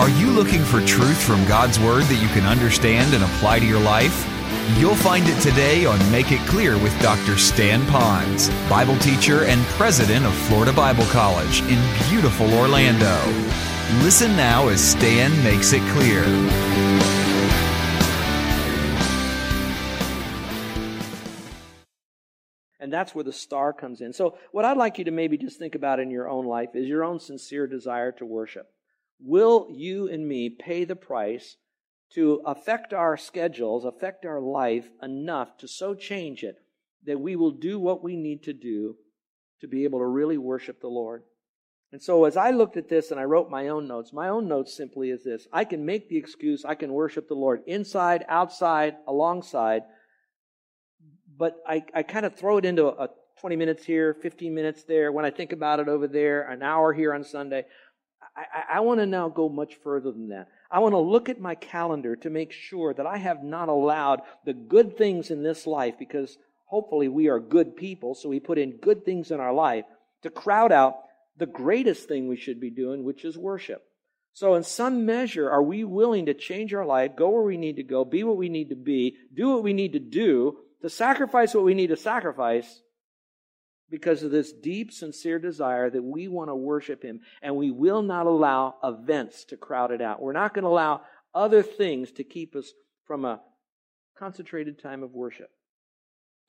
Are you looking for truth from God's Word that you can understand and apply to your life? You'll find it today on Make It Clear with Dr. Stan Ponz, Bible teacher and president of Florida Bible College in beautiful Orlando. Listen now as Stan makes it clear. And that's where the star comes in. So, what I'd like you to maybe just think about in your own life is your own sincere desire to worship. Will you and me pay the price to affect our schedules, affect our life enough to so change it that we will do what we need to do to be able to really worship the Lord? And so, as I looked at this and I wrote my own notes, my own notes simply is this I can make the excuse, I can worship the Lord inside, outside, alongside but I, I kind of throw it into a 20 minutes here, 15 minutes there. When I think about it over there, an hour here on Sunday. I, I want to now go much further than that. I want to look at my calendar to make sure that I have not allowed the good things in this life, because hopefully we are good people, so we put in good things in our life, to crowd out the greatest thing we should be doing, which is worship. So, in some measure, are we willing to change our life, go where we need to go, be what we need to be, do what we need to do to sacrifice what we need to sacrifice because of this deep, sincere desire that we want to worship Him, and we will not allow events to crowd it out. We're not going to allow other things to keep us from a concentrated time of worship.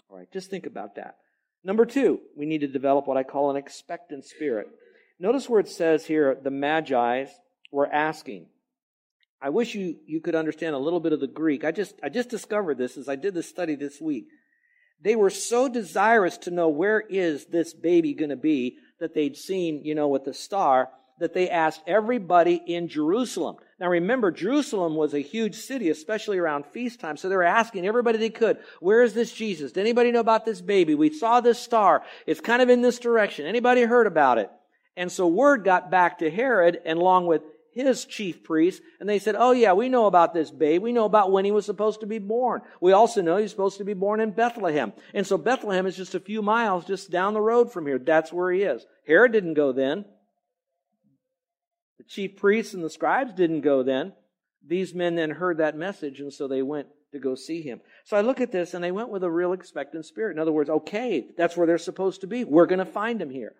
All right, just think about that. Number two, we need to develop what I call an expectant spirit. Notice where it says here, the Magi's were asking. I wish you, you could understand a little bit of the Greek. I just, I just discovered this as I did this study this week. They were so desirous to know where is this baby going to be that they'd seen, you know, with the star, that they asked everybody in Jerusalem. Now remember, Jerusalem was a huge city, especially around feast time. So they were asking everybody they could, where is this Jesus? Did anybody know about this baby? We saw this star. It's kind of in this direction. Anybody heard about it? And so word got back to Herod and along with his chief priests, and they said, Oh, yeah, we know about this babe. We know about when he was supposed to be born. We also know he's supposed to be born in Bethlehem. And so Bethlehem is just a few miles just down the road from here. That's where he is. Herod didn't go then. The chief priests and the scribes didn't go then. These men then heard that message, and so they went to go see him. So I look at this, and they went with a real expectant spirit. In other words, okay, that's where they're supposed to be. We're going to find him here.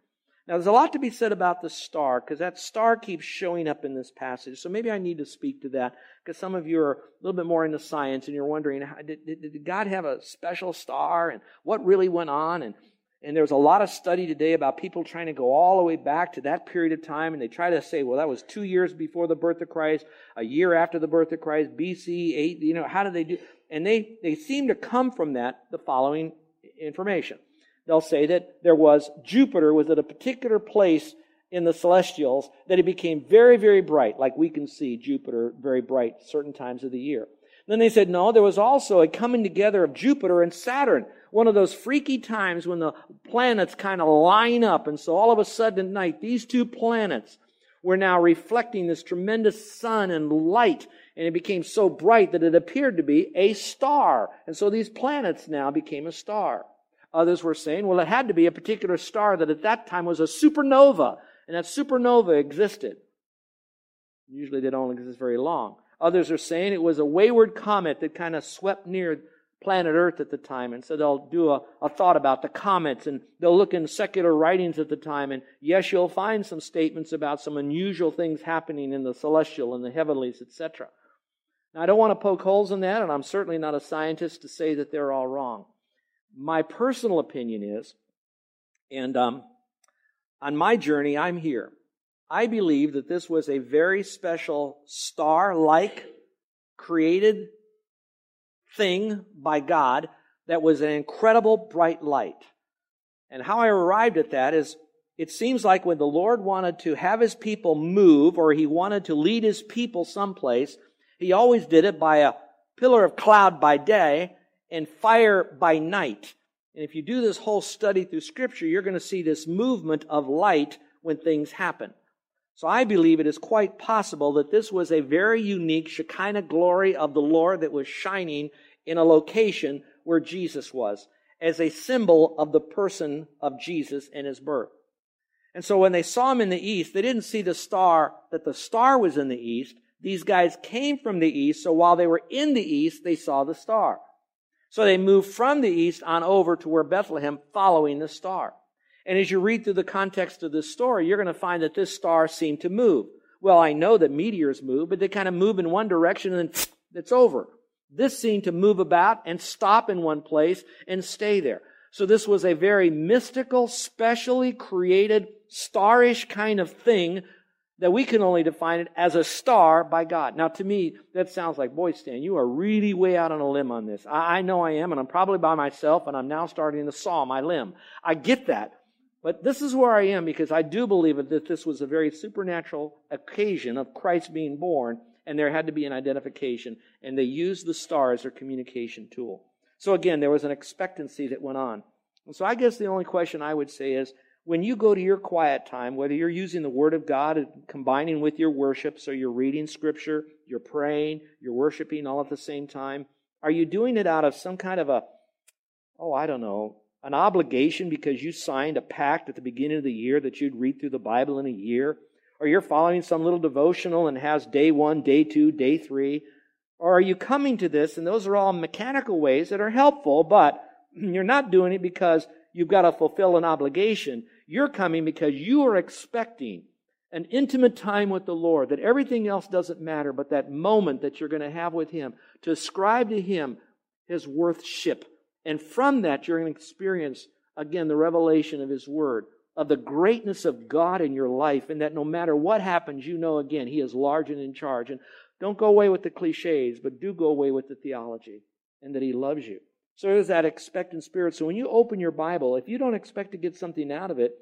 Now, there's a lot to be said about the star because that star keeps showing up in this passage. So maybe I need to speak to that because some of you are a little bit more into science and you're wondering, did, did, did God have a special star and what really went on? And, and there's a lot of study today about people trying to go all the way back to that period of time and they try to say, well, that was two years before the birth of Christ, a year after the birth of Christ, BC, eight, you know, how do they do? And they, they seem to come from that the following information they'll say that there was Jupiter was at a particular place in the celestials that it became very, very bright, like we can see Jupiter very bright certain times of the year. Then they said, no, there was also a coming together of Jupiter and Saturn, one of those freaky times when the planets kind of line up. And so all of a sudden at night, these two planets were now reflecting this tremendous sun and light. And it became so bright that it appeared to be a star. And so these planets now became a star. Others were saying, well, it had to be a particular star that at that time was a supernova, and that supernova existed. Usually they don't exist very long. Others are saying it was a wayward comet that kind of swept near planet Earth at the time. And so they'll do a, a, thought about the comets and they'll look in secular writings at the time. And yes, you'll find some statements about some unusual things happening in the celestial and the heavenlies, etc. Now, I don't want to poke holes in that, and I'm certainly not a scientist to say that they're all wrong my personal opinion is, and um, on my journey, I'm here. I believe that this was a very special star like created thing by God that was an incredible bright light. And how I arrived at that is it seems like when the Lord wanted to have his people move or he wanted to lead his people someplace, he always did it by a pillar of cloud by day and fire by night. And if you do this whole study through Scripture, you're going to see this movement of light when things happen. So I believe it is quite possible that this was a very unique Shekinah glory of the Lord that was shining in a location where Jesus was, as a symbol of the person of Jesus and his birth. And so when they saw him in the east, they didn't see the star, that the star was in the east. These guys came from the east, so while they were in the east, they saw the star. So they moved from the east on over to where Bethlehem, following the star. And as you read through the context of this story, you're going to find that this star seemed to move. Well, I know that meteors move, but they kind of move in one direction and then it's over. This seemed to move about and stop in one place and stay there. So this was a very mystical, specially created, starish kind of thing that we can only define it as a star by God. Now, to me, that sounds like, boy, Stan, you are really way out on a limb on this. I, I know I am, and I'm probably by myself, and I'm now starting to saw my limb. I get that. But this is where I am because I do believe that this was a very supernatural occasion of Christ being born, and there had to be an identification, and they used the star as their communication tool. So again, there was an expectancy that went on. And so I guess the only question I would say is when you go to your quiet time, whether you're using the Word of God and combining with your worship, so you're reading Scripture, you're praying, you're worshiping all at the same time, are you doing it out of some kind of a, oh, I don't know, an obligation because you signed a pact at the beginning of the year that you'd read through the Bible in a year? Or you're following some little devotional and has day one, day two, day three? Or are you coming to this, and those are all mechanical ways that are helpful, but you're not doing it because you've got to fulfill an obligation. You're coming because you are expecting an intimate time with the Lord, that everything else doesn't matter, but that moment that you're going to have with Him, to ascribe to Him His worthship and from that, you're going to experience, again, the revelation of His Word, of the greatness of God in your life, and that no matter what happens, you know, again, He is large and in charge. And don't go away with the cliches, but do go away with the theology, and that He loves you. So there's that expectant spirit. So when you open your Bible, if you don't expect to get something out of it,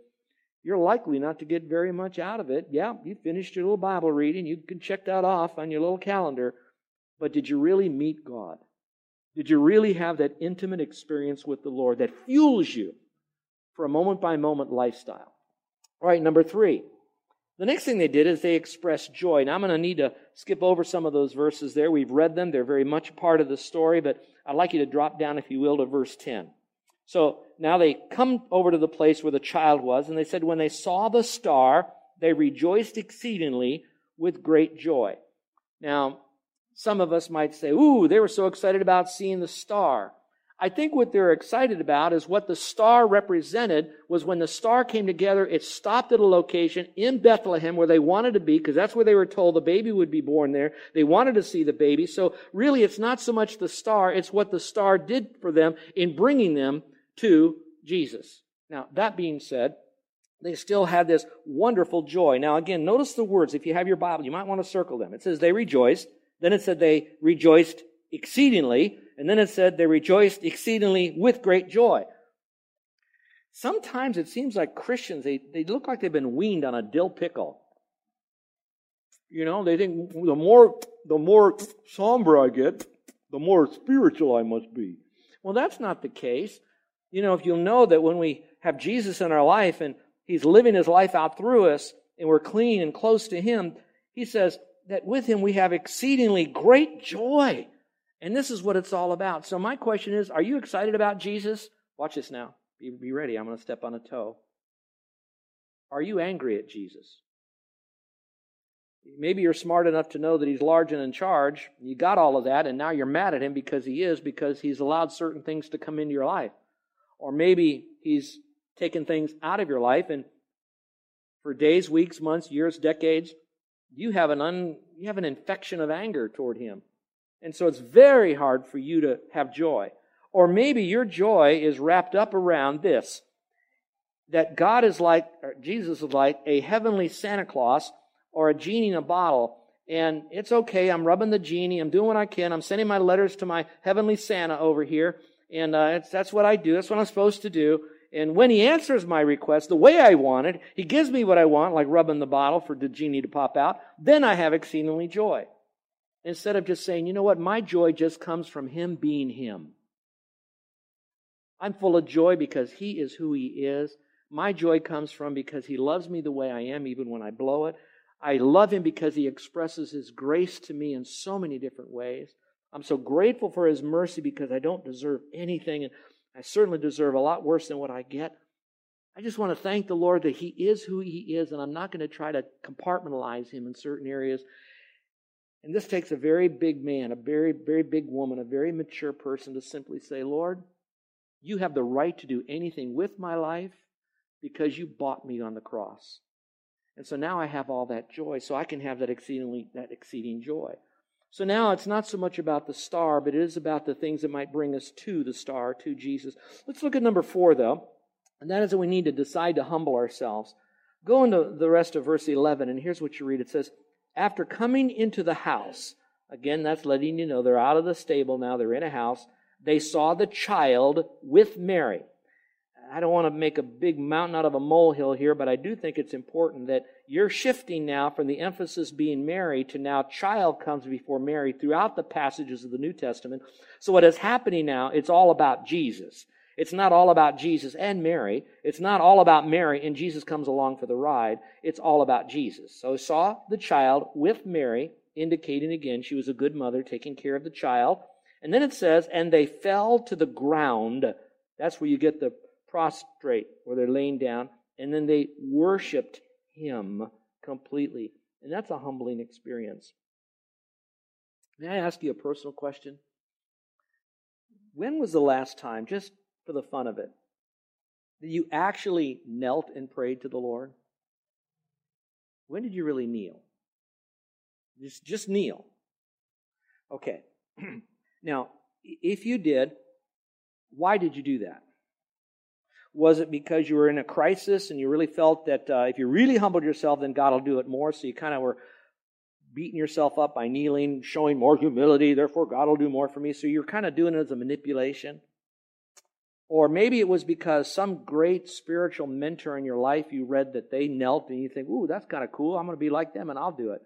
you're likely not to get very much out of it. Yeah, you finished your little Bible reading. You can check that off on your little calendar. But did you really meet God? Did you really have that intimate experience with the Lord that fuels you for a moment by moment lifestyle? All right, number three. The next thing they did is they expressed joy. Now I'm going to need to skip over some of those verses there. We've read them, they're very much part of the story, but I'd like you to drop down, if you will, to verse 10. So now they come over to the place where the child was, and they said, When they saw the star, they rejoiced exceedingly with great joy. Now, some of us might say, ooh, they were so excited about seeing the star. I think what they're excited about is what the star represented was when the star came together, it stopped at a location in Bethlehem where they wanted to be, because that's where they were told the baby would be born there. They wanted to see the baby. So really, it's not so much the star, it's what the star did for them in bringing them to Jesus. Now, that being said, they still had this wonderful joy. Now, again, notice the words. If you have your Bible, you might want to circle them. It says, they rejoiced. Then it said they rejoiced exceedingly. And then it said they rejoiced exceedingly with great joy. Sometimes it seems like Christians, they, they look like they've been weaned on a dill pickle. You know, they think the more, the more somber I get, the more spiritual I must be. Well, that's not the case. You know, if you'll know that when we have Jesus in our life and He's living His life out through us and we're clean and close to Him, He says, that with him we have exceedingly great joy. And this is what it's all about. So my question is, are you excited about Jesus? Watch this now. Be, be ready. I'm going to step on a toe. Are you angry at Jesus? Maybe you're smart enough to know that he's large and in charge. You got all of that, and now you're mad at him because he is, because he's allowed certain things to come into your life. Or maybe he's taken things out of your life, and for days, weeks, months, years, decades, you have an un, you have an infection of anger toward him. And so it's very hard for you to have joy. Or maybe your joy is wrapped up around this that God is like, Jesus is like a heavenly Santa Claus or a genie in a bottle. And it's okay, I'm rubbing the genie, I'm doing what I can, I'm sending my letters to my heavenly Santa over here. And uh, that's what I do, that's what I'm supposed to do. And when he answers my request the way I want it, he gives me what I want, like rubbing the bottle for the genie to pop out, then I have exceedingly joy. Instead of just saying, you know what, my joy just comes from him being him. I'm full of joy because he is who he is. My joy comes from because he loves me the way I am, even when I blow it. I love him because he expresses his grace to me in so many different ways. I'm so grateful for his mercy because I don't deserve anything. And I certainly deserve a lot worse than what I get. I just want to thank the Lord that He is who He is, and I'm not going to try to compartmentalize Him in certain areas. And this takes a very big man, a very, very big woman, a very mature person to simply say, Lord, you have the right to do anything with my life because you bought me on the cross. And so now I have all that joy, so I can have that exceedingly that exceeding joy. So now it's not so much about the star, but it is about the things that might bring us to the star, to Jesus. Let's look at number four, though, and that is that we need to decide to humble ourselves. Go into the rest of verse 11, and here's what you read. It says, After coming into the house, again, that's letting you know they're out of the stable now, they're in a house, they saw the child with Mary. I don't want to make a big mountain out of a molehill here, but I do think it's important that you're shifting now from the emphasis being Mary to now child comes before Mary throughout the passages of the New Testament. So what is happening now, it's all about Jesus. It's not all about Jesus and Mary. It's not all about Mary and Jesus comes along for the ride. It's all about Jesus. So saw the child with Mary, indicating again she was a good mother taking care of the child. And then it says, and they fell to the ground. That's where you get the prostrate, where they're laying down, and then they worshiped him completely. And that's a humbling experience. May I ask you a personal question? When was the last time, just for the fun of it, that you actually knelt and prayed to the Lord? When did you really kneel? Just, just kneel. Okay. now, if you did, why did you do that? Was it because you were in a crisis and you really felt that uh, if you really humbled yourself, then God will do it more? So you kind of were beating yourself up by kneeling, showing more humility, therefore God will do more for me. So you're kind of doing it as a manipulation. Or maybe it was because some great spiritual mentor in your life you read that they knelt and you think, ooh, that's kind of cool. I'm going to be like them and I'll do it.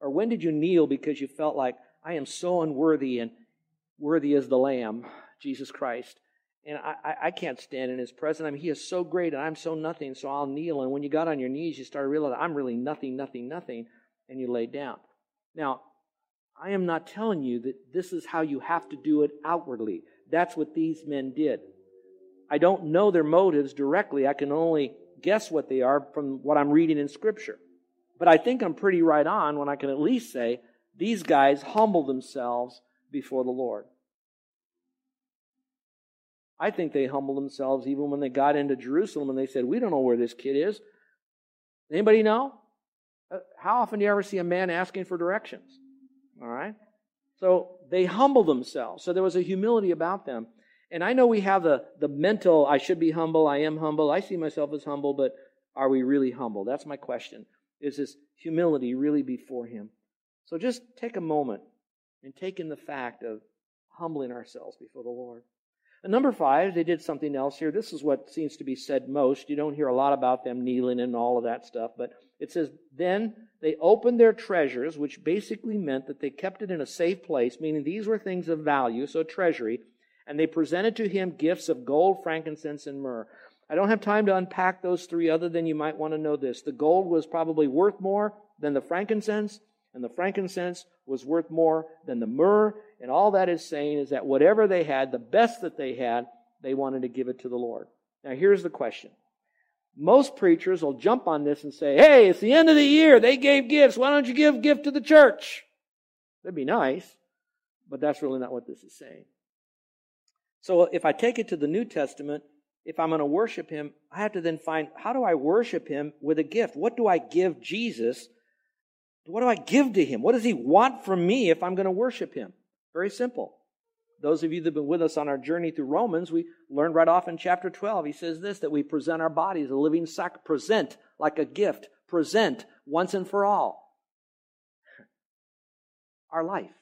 Or when did you kneel because you felt like, I am so unworthy and worthy is the Lamb, Jesus Christ and I, I can't stand in his presence. I mean, he is so great, and I'm so nothing, so I'll kneel. And when you got on your knees, you started realizing I'm really nothing, nothing, nothing, and you laid down. Now, I am not telling you that this is how you have to do it outwardly. That's what these men did. I don't know their motives directly. I can only guess what they are from what I'm reading in Scripture. But I think I'm pretty right on when I can at least say these guys humbled themselves before the Lord. I think they humbled themselves even when they got into Jerusalem and they said, We don't know where this kid is. Anybody know? Uh, how often do you ever see a man asking for directions? All right? So they humbled themselves. So there was a humility about them. And I know we have the, the mental, I should be humble, I am humble, I see myself as humble, but are we really humble? That's my question. Is this humility really before Him? So just take a moment and take in the fact of humbling ourselves before the Lord. And number five, they did something else here. This is what seems to be said most. You don't hear a lot about them kneeling and all of that stuff, but it says, Then they opened their treasures, which basically meant that they kept it in a safe place, meaning these were things of value, so treasury, and they presented to him gifts of gold, frankincense, and myrrh. I don't have time to unpack those three other than you might want to know this. The gold was probably worth more than the frankincense, and the frankincense was worth more than the myrrh, and all that is saying is that whatever they had, the best that they had, they wanted to give it to the Lord. Now, here's the question. Most preachers will jump on this and say, hey, it's the end of the year. They gave gifts. Why don't you give gift to the church? That'd be nice, but that's really not what this is saying. So if I take it to the New Testament, if I'm going to worship him, I have to then find how do I worship him with a gift? What do I give Jesus? What do I give to him? What does he want from me if I'm going to worship him? Very simple. Those of you that have been with us on our journey through Romans, we learned right off in chapter 12. He says this that we present our bodies a living sacrifice, present like a gift, present once and for all. Our life,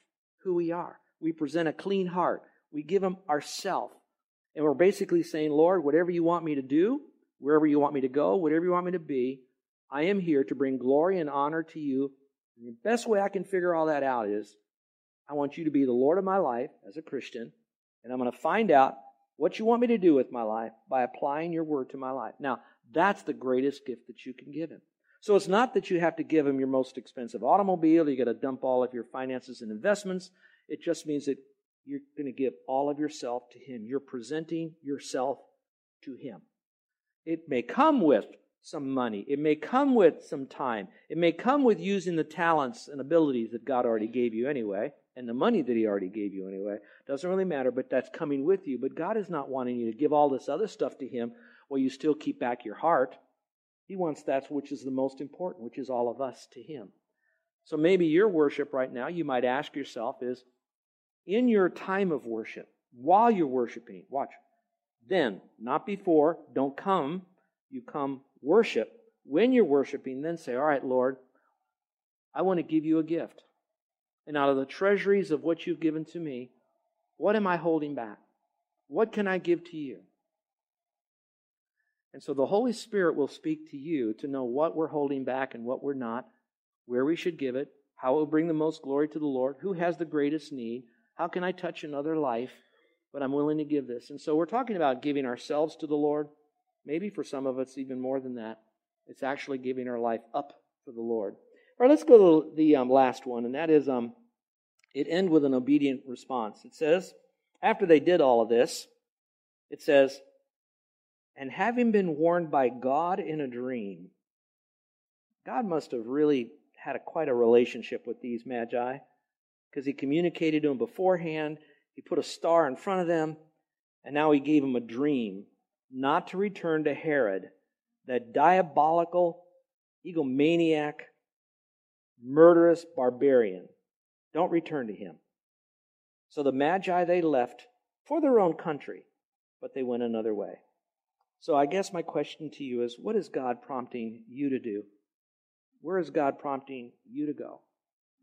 who we are. We present a clean heart. We give him ourself. And we're basically saying, Lord, whatever you want me to do, wherever you want me to go, whatever you want me to be, I am here to bring glory and honor to you. And the best way I can figure all that out is I want you to be the Lord of my life as a Christian, and I'm going to find out what you want me to do with my life by applying your word to my life. Now, that's the greatest gift that you can give him. So it's not that you have to give him your most expensive automobile, you got to dump all of your finances and investments. It just means that you're going to give all of yourself to him. You're presenting yourself to him. It may come with some money. It may come with some time. It may come with using the talents and abilities that God already gave you anyway, and the money that He already gave you anyway. Doesn't really matter, but that's coming with you. But God is not wanting you to give all this other stuff to Him while you still keep back your heart. He wants that which is the most important, which is all of us to Him. So maybe your worship right now, you might ask yourself, is in your time of worship, while you're worshiping, watch, then, not before, don't come, you come worship. When you're worshiping, then say, All right, Lord, I want to give you a gift. And out of the treasuries of what you've given to me, what am I holding back? What can I give to you? And so the Holy Spirit will speak to you to know what we're holding back and what we're not, where we should give it, how it will bring the most glory to the Lord, who has the greatest need, how can I touch another life, but I'm willing to give this. And so we're talking about giving ourselves to the Lord. Maybe for some of us, even more than that. It's actually giving our life up for the Lord. All right, let's go to the um, last one, and that is um, it end with an obedient response. It says, after they did all of this, it says, and having been warned by God in a dream, God must have really had a, quite a relationship with these magi because he communicated to them beforehand. He put a star in front of them, and now he gave them a dream not to return to Herod, that diabolical, egomaniac, murderous barbarian. Don't return to him. So the Magi, they left for their own country, but they went another way. So I guess my question to you is what is God prompting you to do? Where is God prompting you to go?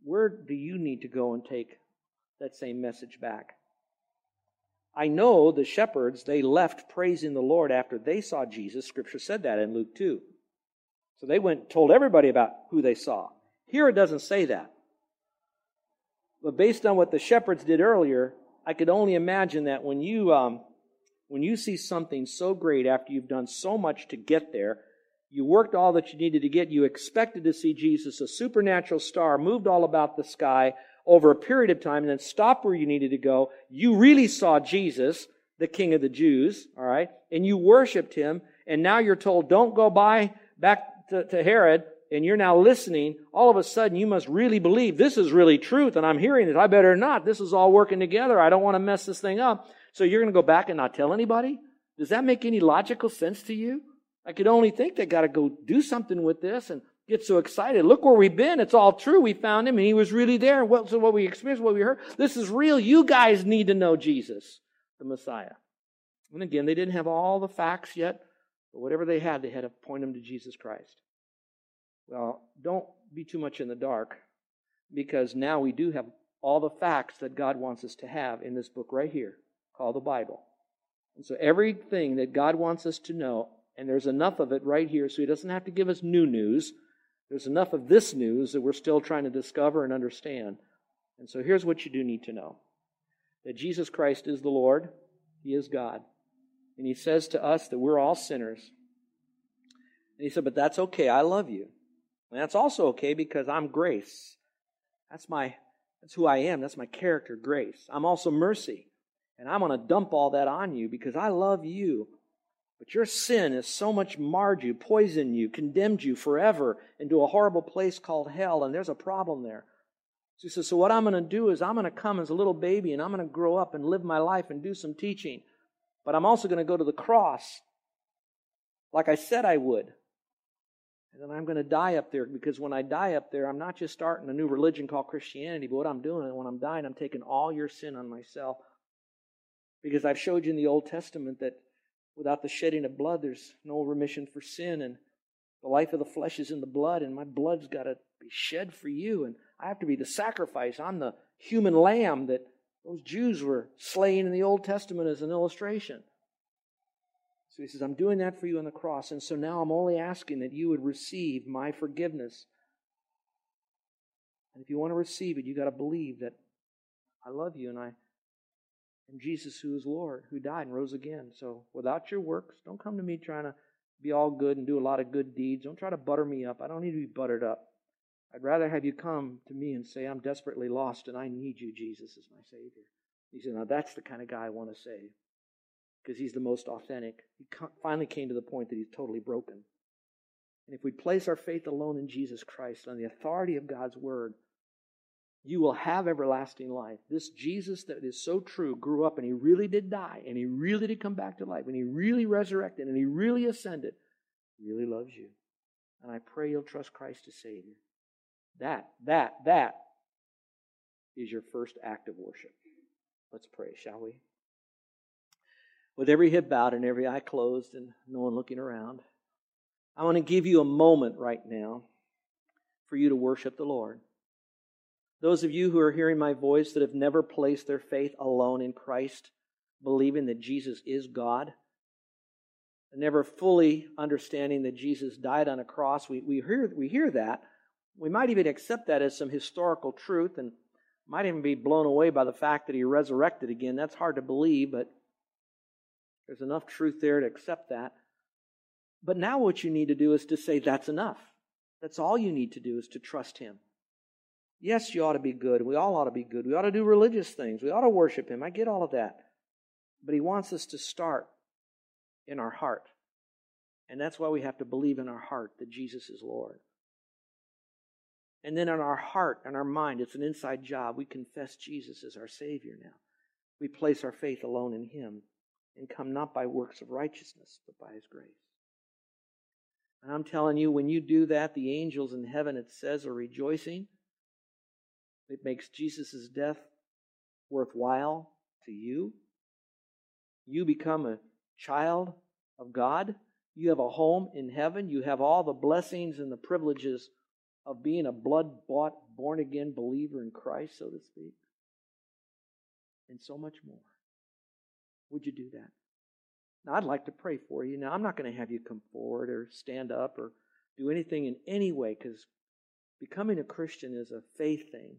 Where do you need to go and take that same message back? I know the shepherds, they left praising the Lord after they saw Jesus. Scripture said that in Luke 2. So they went and told everybody about who they saw. Here it doesn't say that. But based on what the shepherds did earlier, I could only imagine that when you um, when you see something so great after you've done so much to get there, you worked all that you needed to get, you expected to see Jesus, a supernatural star, moved all about the sky, over a period of time and then stop where you needed to go. You really saw Jesus, the King of the Jews, all right, and you worshiped him, and now you're told, don't go by back to, to Herod, and you're now listening. All of a sudden, you must really believe this is really truth, and I'm hearing it. I better not. This is all working together. I don't want to mess this thing up. So you're going to go back and not tell anybody? Does that make any logical sense to you? I could only think they got to go do something with this and get so excited. Look where we've been. It's all true. We found him and he was really there. What, so what we experienced, what we heard, this is real. You guys need to know Jesus, the Messiah. And again, they didn't have all the facts yet, but whatever they had, they had to point them to Jesus Christ. Well, don't be too much in the dark because now we do have all the facts that God wants us to have in this book right here called the Bible. And so everything that God wants us to know, and there's enough of it right here so he doesn't have to give us new news. There's enough of this news that we're still trying to discover and understand. And so here's what you do need to know that Jesus Christ is the Lord, He is God. And He says to us that we're all sinners. And He said, But that's okay. I love you. And that's also okay because I'm grace. That's my that's who I am. That's my character, grace. I'm also mercy. And I'm going to dump all that on you because I love you but your sin has so much marred you, poisoned you, condemned you forever into a horrible place called hell, and there's a problem there. So he says, So what I'm going to do is I'm going to come as a little baby and I'm going to grow up and live my life and do some teaching. But I'm also going to go to the cross like I said I would. And then I'm going to die up there because when I die up there, I'm not just starting a new religion called Christianity, but what I'm doing when I'm dying, I'm taking all your sin on myself. Because I've showed you in the Old Testament that Without the shedding of blood, there's no remission for sin. And the life of the flesh is in the blood, and my blood's got to be shed for you. And I have to be the sacrifice. I'm the human lamb that those Jews were slaying in the Old Testament as an illustration. So he says, I'm doing that for you on the cross. And so now I'm only asking that you would receive my forgiveness. And if you want to receive it, you got to believe that I love you and I and Jesus, who is Lord, who died and rose again. So without your works, don't come to me trying to be all good and do a lot of good deeds. Don't try to butter me up. I don't need to be buttered up. I'd rather have you come to me and say, I'm desperately lost and I need you, Jesus, as my Savior. He said, Now that's the kind of guy I want to save. because he's the most authentic. He finally came to the point that he's totally broken. And if we place our faith alone in Jesus Christ, on the authority of God's word, you will have everlasting life. This Jesus that is so true grew up and he really did die and he really did come back to life and he really resurrected and he really ascended. He really loves you. And I pray you'll trust Christ as Savior. That, that, that is your first act of worship. Let's pray, shall we? With every head bowed and every eye closed and no one looking around, I want to give you a moment right now for you to worship the Lord. Those of you who are hearing my voice that have never placed their faith alone in Christ, believing that Jesus is God, never fully understanding that Jesus died on a cross, we, we, hear, we hear that. We might even accept that as some historical truth and might even be blown away by the fact that he resurrected again. That's hard to believe, but there's enough truth there to accept that. But now what you need to do is to say, that's enough. That's all you need to do is to trust him. Yes, you ought to be good. We all ought to be good. We ought to do religious things. We ought to worship Him. I get all of that. But He wants us to start in our heart. And that's why we have to believe in our heart that Jesus is Lord. And then in our heart and our mind, it's an inside job. We confess Jesus as our Savior now. We place our faith alone in Him and come not by works of righteousness, but by His grace. And I'm telling you, when you do that, the angels in heaven, it says, are rejoicing it makes Jesus' death worthwhile to you. You become a child of God. You have a home in heaven. You have all the blessings and the privileges of being a blood bought, born again believer in Christ, so to speak. And so much more. Would you do that? Now, I'd like to pray for you. Now, I'm not going to have you come forward or stand up or do anything in any way because becoming a Christian is a faith thing.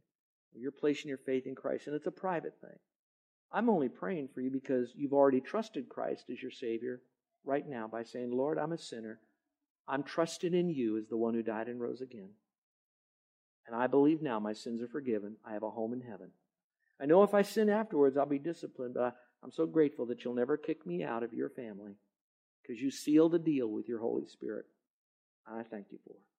You're placing your faith in Christ, and it's a private thing. I'm only praying for you because you've already trusted Christ as your Savior right now by saying, Lord, I'm a sinner. I'm trusting in you as the one who died and rose again. And I believe now my sins are forgiven. I have a home in heaven. I know if I sin afterwards, I'll be disciplined, but I'm so grateful that you'll never kick me out of your family because you sealed a deal with your Holy Spirit. I thank you for it.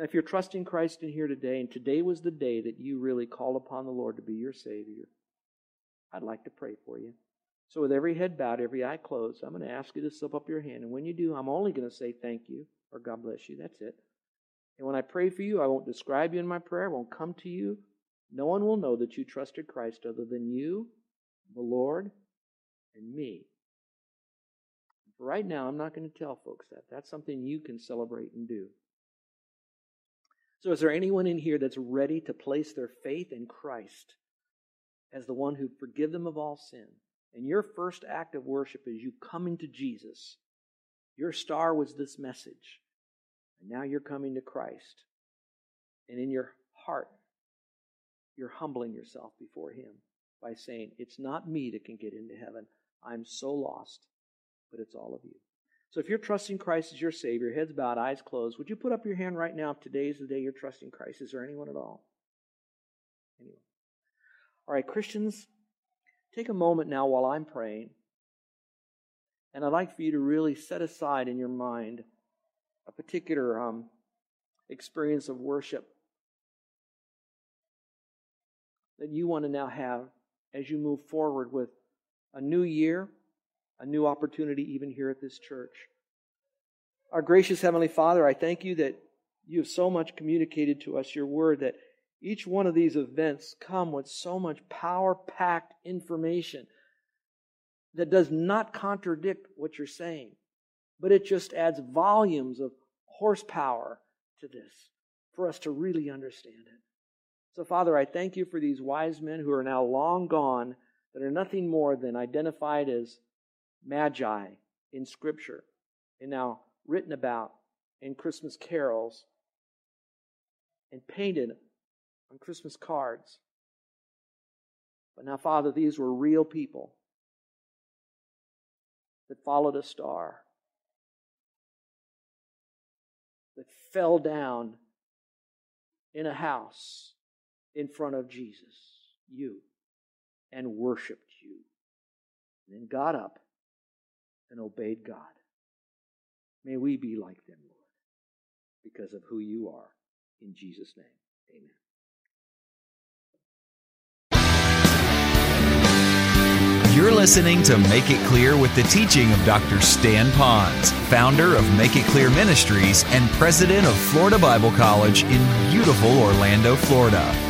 Now, if you're trusting Christ in here today, and today was the day that you really called upon the Lord to be your Savior, I'd like to pray for you. So, with every head bowed, every eye closed, I'm going to ask you to slip up your hand. And when you do, I'm only going to say thank you or God bless you. That's it. And when I pray for you, I won't describe you in my prayer, I won't come to you. No one will know that you trusted Christ other than you, the Lord, and me. Right now, I'm not going to tell folks that. That's something you can celebrate and do. So, is there anyone in here that's ready to place their faith in Christ as the one who forgive them of all sin? And your first act of worship is you coming to Jesus. Your star was this message. And now you're coming to Christ. And in your heart, you're humbling yourself before Him by saying, It's not me that can get into heaven. I'm so lost, but it's all of you. So if you're trusting Christ as your Savior, heads bowed, eyes closed, would you put up your hand right now if today is the day you're trusting Christ? Is there anyone at all? Anyone? All right, Christians, take a moment now while I'm praying. And I'd like for you to really set aside in your mind a particular um, experience of worship that you want to now have as you move forward with a new year a new opportunity even here at this church. Our gracious Heavenly Father, I thank you that you have so much communicated to us your word that each one of these events come with so much power packed information that does not contradict what you're saying, but it just adds volumes of horsepower to this for us to really understand it. So, Father, I thank you for these wise men who are now long gone, that are nothing more than identified as magi in Scripture and now written about in Christmas carols and painted on Christmas cards. But now, Father, these were real people that followed a star, that fell down in a house in front of Jesus, you, and worshiped you and then got up and obeyed God. May we be like them, Lord, because of who you are. In Jesus' name, amen. You're listening to Make It Clear with the teaching of Dr. Stan Ponz, founder of Make It Clear Ministries and president of Florida Bible College in beautiful Orlando, Florida.